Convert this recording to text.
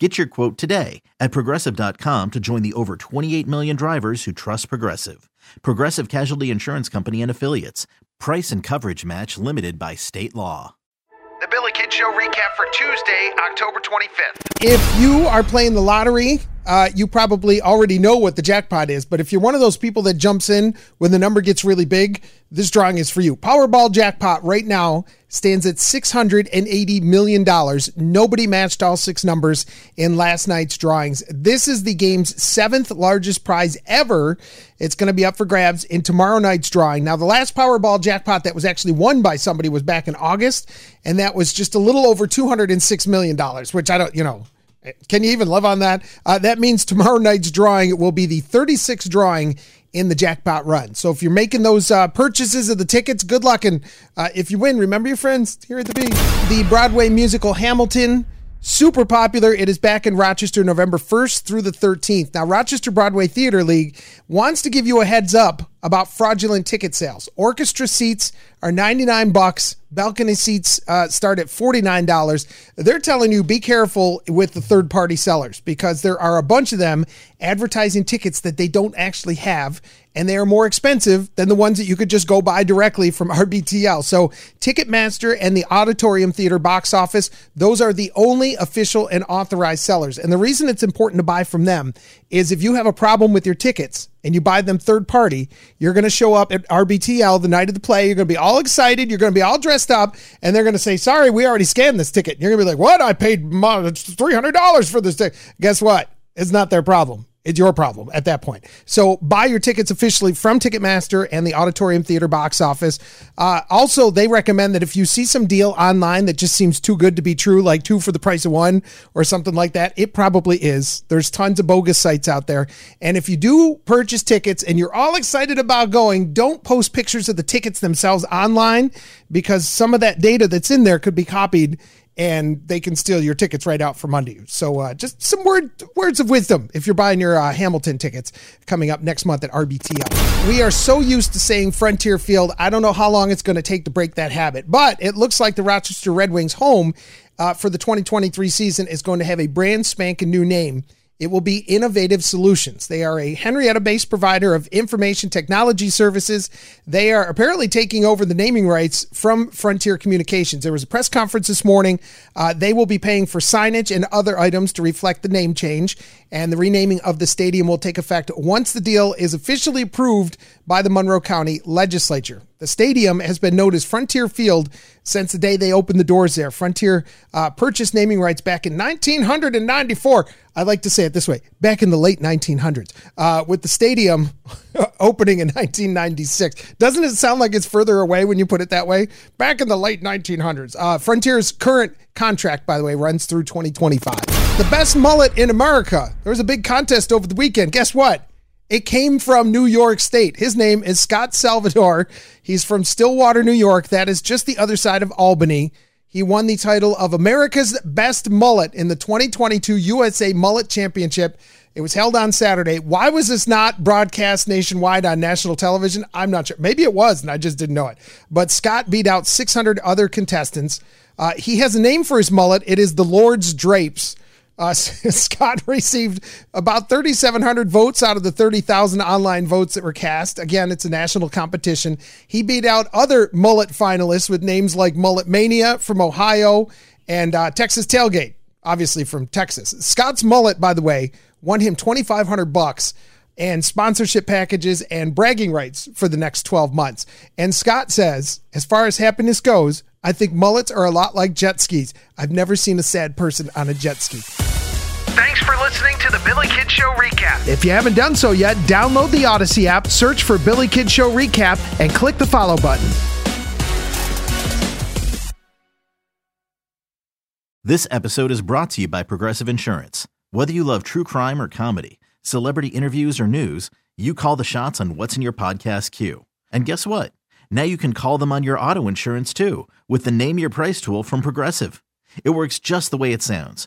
Get your quote today at progressive.com to join the over 28 million drivers who trust Progressive. Progressive Casualty Insurance Company and Affiliates. Price and coverage match limited by state law. The Billy Kidd Show recap for Tuesday, October 25th. If you are playing the lottery, uh, you probably already know what the jackpot is. But if you're one of those people that jumps in when the number gets really big, this drawing is for you. Powerball jackpot right now stands at $680 million. Nobody matched all six numbers in last night's drawings. This is the game's seventh largest prize ever. It's going to be up for grabs in tomorrow night's drawing. Now, the last Powerball jackpot that was actually won by somebody was back in August, and that was just a little over $206 million, which I don't, you know, can you even live on that? Uh, that means tomorrow night's drawing will be the 36th drawing in the jackpot run. So if you're making those uh, purchases of the tickets, good luck. And uh, if you win, remember your friends here at the B. The Broadway musical Hamilton. Super popular. It is back in Rochester November 1st through the 13th. Now, Rochester Broadway Theater League wants to give you a heads up about fraudulent ticket sales. Orchestra seats are 99 bucks. Balcony seats uh, start at $49. They're telling you be careful with the third party sellers because there are a bunch of them advertising tickets that they don't actually have and they are more expensive than the ones that you could just go buy directly from RBTL. So, Ticketmaster and the Auditorium Theater box office, those are the only official and authorized sellers. And the reason it's important to buy from them is if you have a problem with your tickets and you buy them third party, you're going to show up at RBTL the night of the play. You're going to be all excited. You're going to be all dressed up, and they're going to say, Sorry, we already scanned this ticket. And you're going to be like, What? I paid $300 for this ticket. Guess what? It's not their problem. It's your problem at that point. So buy your tickets officially from Ticketmaster and the Auditorium Theater box office. Uh, also, they recommend that if you see some deal online that just seems too good to be true, like two for the price of one or something like that, it probably is. There's tons of bogus sites out there. And if you do purchase tickets and you're all excited about going, don't post pictures of the tickets themselves online because some of that data that's in there could be copied and they can steal your tickets right out from under you. So uh, just some word words of wisdom if you're buying your uh, Hamilton tickets coming up next month at RBTL. We are so used to saying Frontier Field. I don't know how long it's going to take to break that habit, but it looks like the Rochester Red Wings home uh, for the 2023 season is going to have a brand spanking new name. It will be Innovative Solutions. They are a Henrietta based provider of information technology services. They are apparently taking over the naming rights from Frontier Communications. There was a press conference this morning. Uh, they will be paying for signage and other items to reflect the name change, and the renaming of the stadium will take effect once the deal is officially approved by the Monroe County Legislature. The stadium has been known as Frontier Field since the day they opened the doors there. Frontier uh, purchased naming rights back in 1994. I like to say it this way back in the late 1900s, uh, with the stadium opening in 1996. Doesn't it sound like it's further away when you put it that way? Back in the late 1900s. Uh, Frontier's current contract, by the way, runs through 2025. The best mullet in America. There was a big contest over the weekend. Guess what? It came from New York State. His name is Scott Salvador. He's from Stillwater, New York. That is just the other side of Albany. He won the title of America's Best Mullet in the 2022 USA Mullet Championship. It was held on Saturday. Why was this not broadcast nationwide on national television? I'm not sure. Maybe it was, and I just didn't know it. But Scott beat out 600 other contestants. Uh, he has a name for his mullet. It is the Lord's Drapes. Uh, Scott received about 3,700 votes out of the 30,000 online votes that were cast. Again, it's a national competition. He beat out other mullet finalists with names like Mullet Mania from Ohio and uh, Texas Tailgate, obviously from Texas. Scott's mullet, by the way, won him 2,500 bucks and sponsorship packages and bragging rights for the next 12 months. And Scott says, as far as happiness goes, I think mullets are a lot like jet skis. I've never seen a sad person on a jet ski. Thanks for listening to the Billy Kidd Show recap. If you haven't done so yet, download the Audacy app, search for Billy Kidd Show Recap, and click the follow button. This episode is brought to you by Progressive Insurance. Whether you love true crime or comedy, celebrity interviews or news, you call the shots on what's in your podcast queue. And guess what? Now you can call them on your auto insurance too with the Name Your Price tool from Progressive. It works just the way it sounds.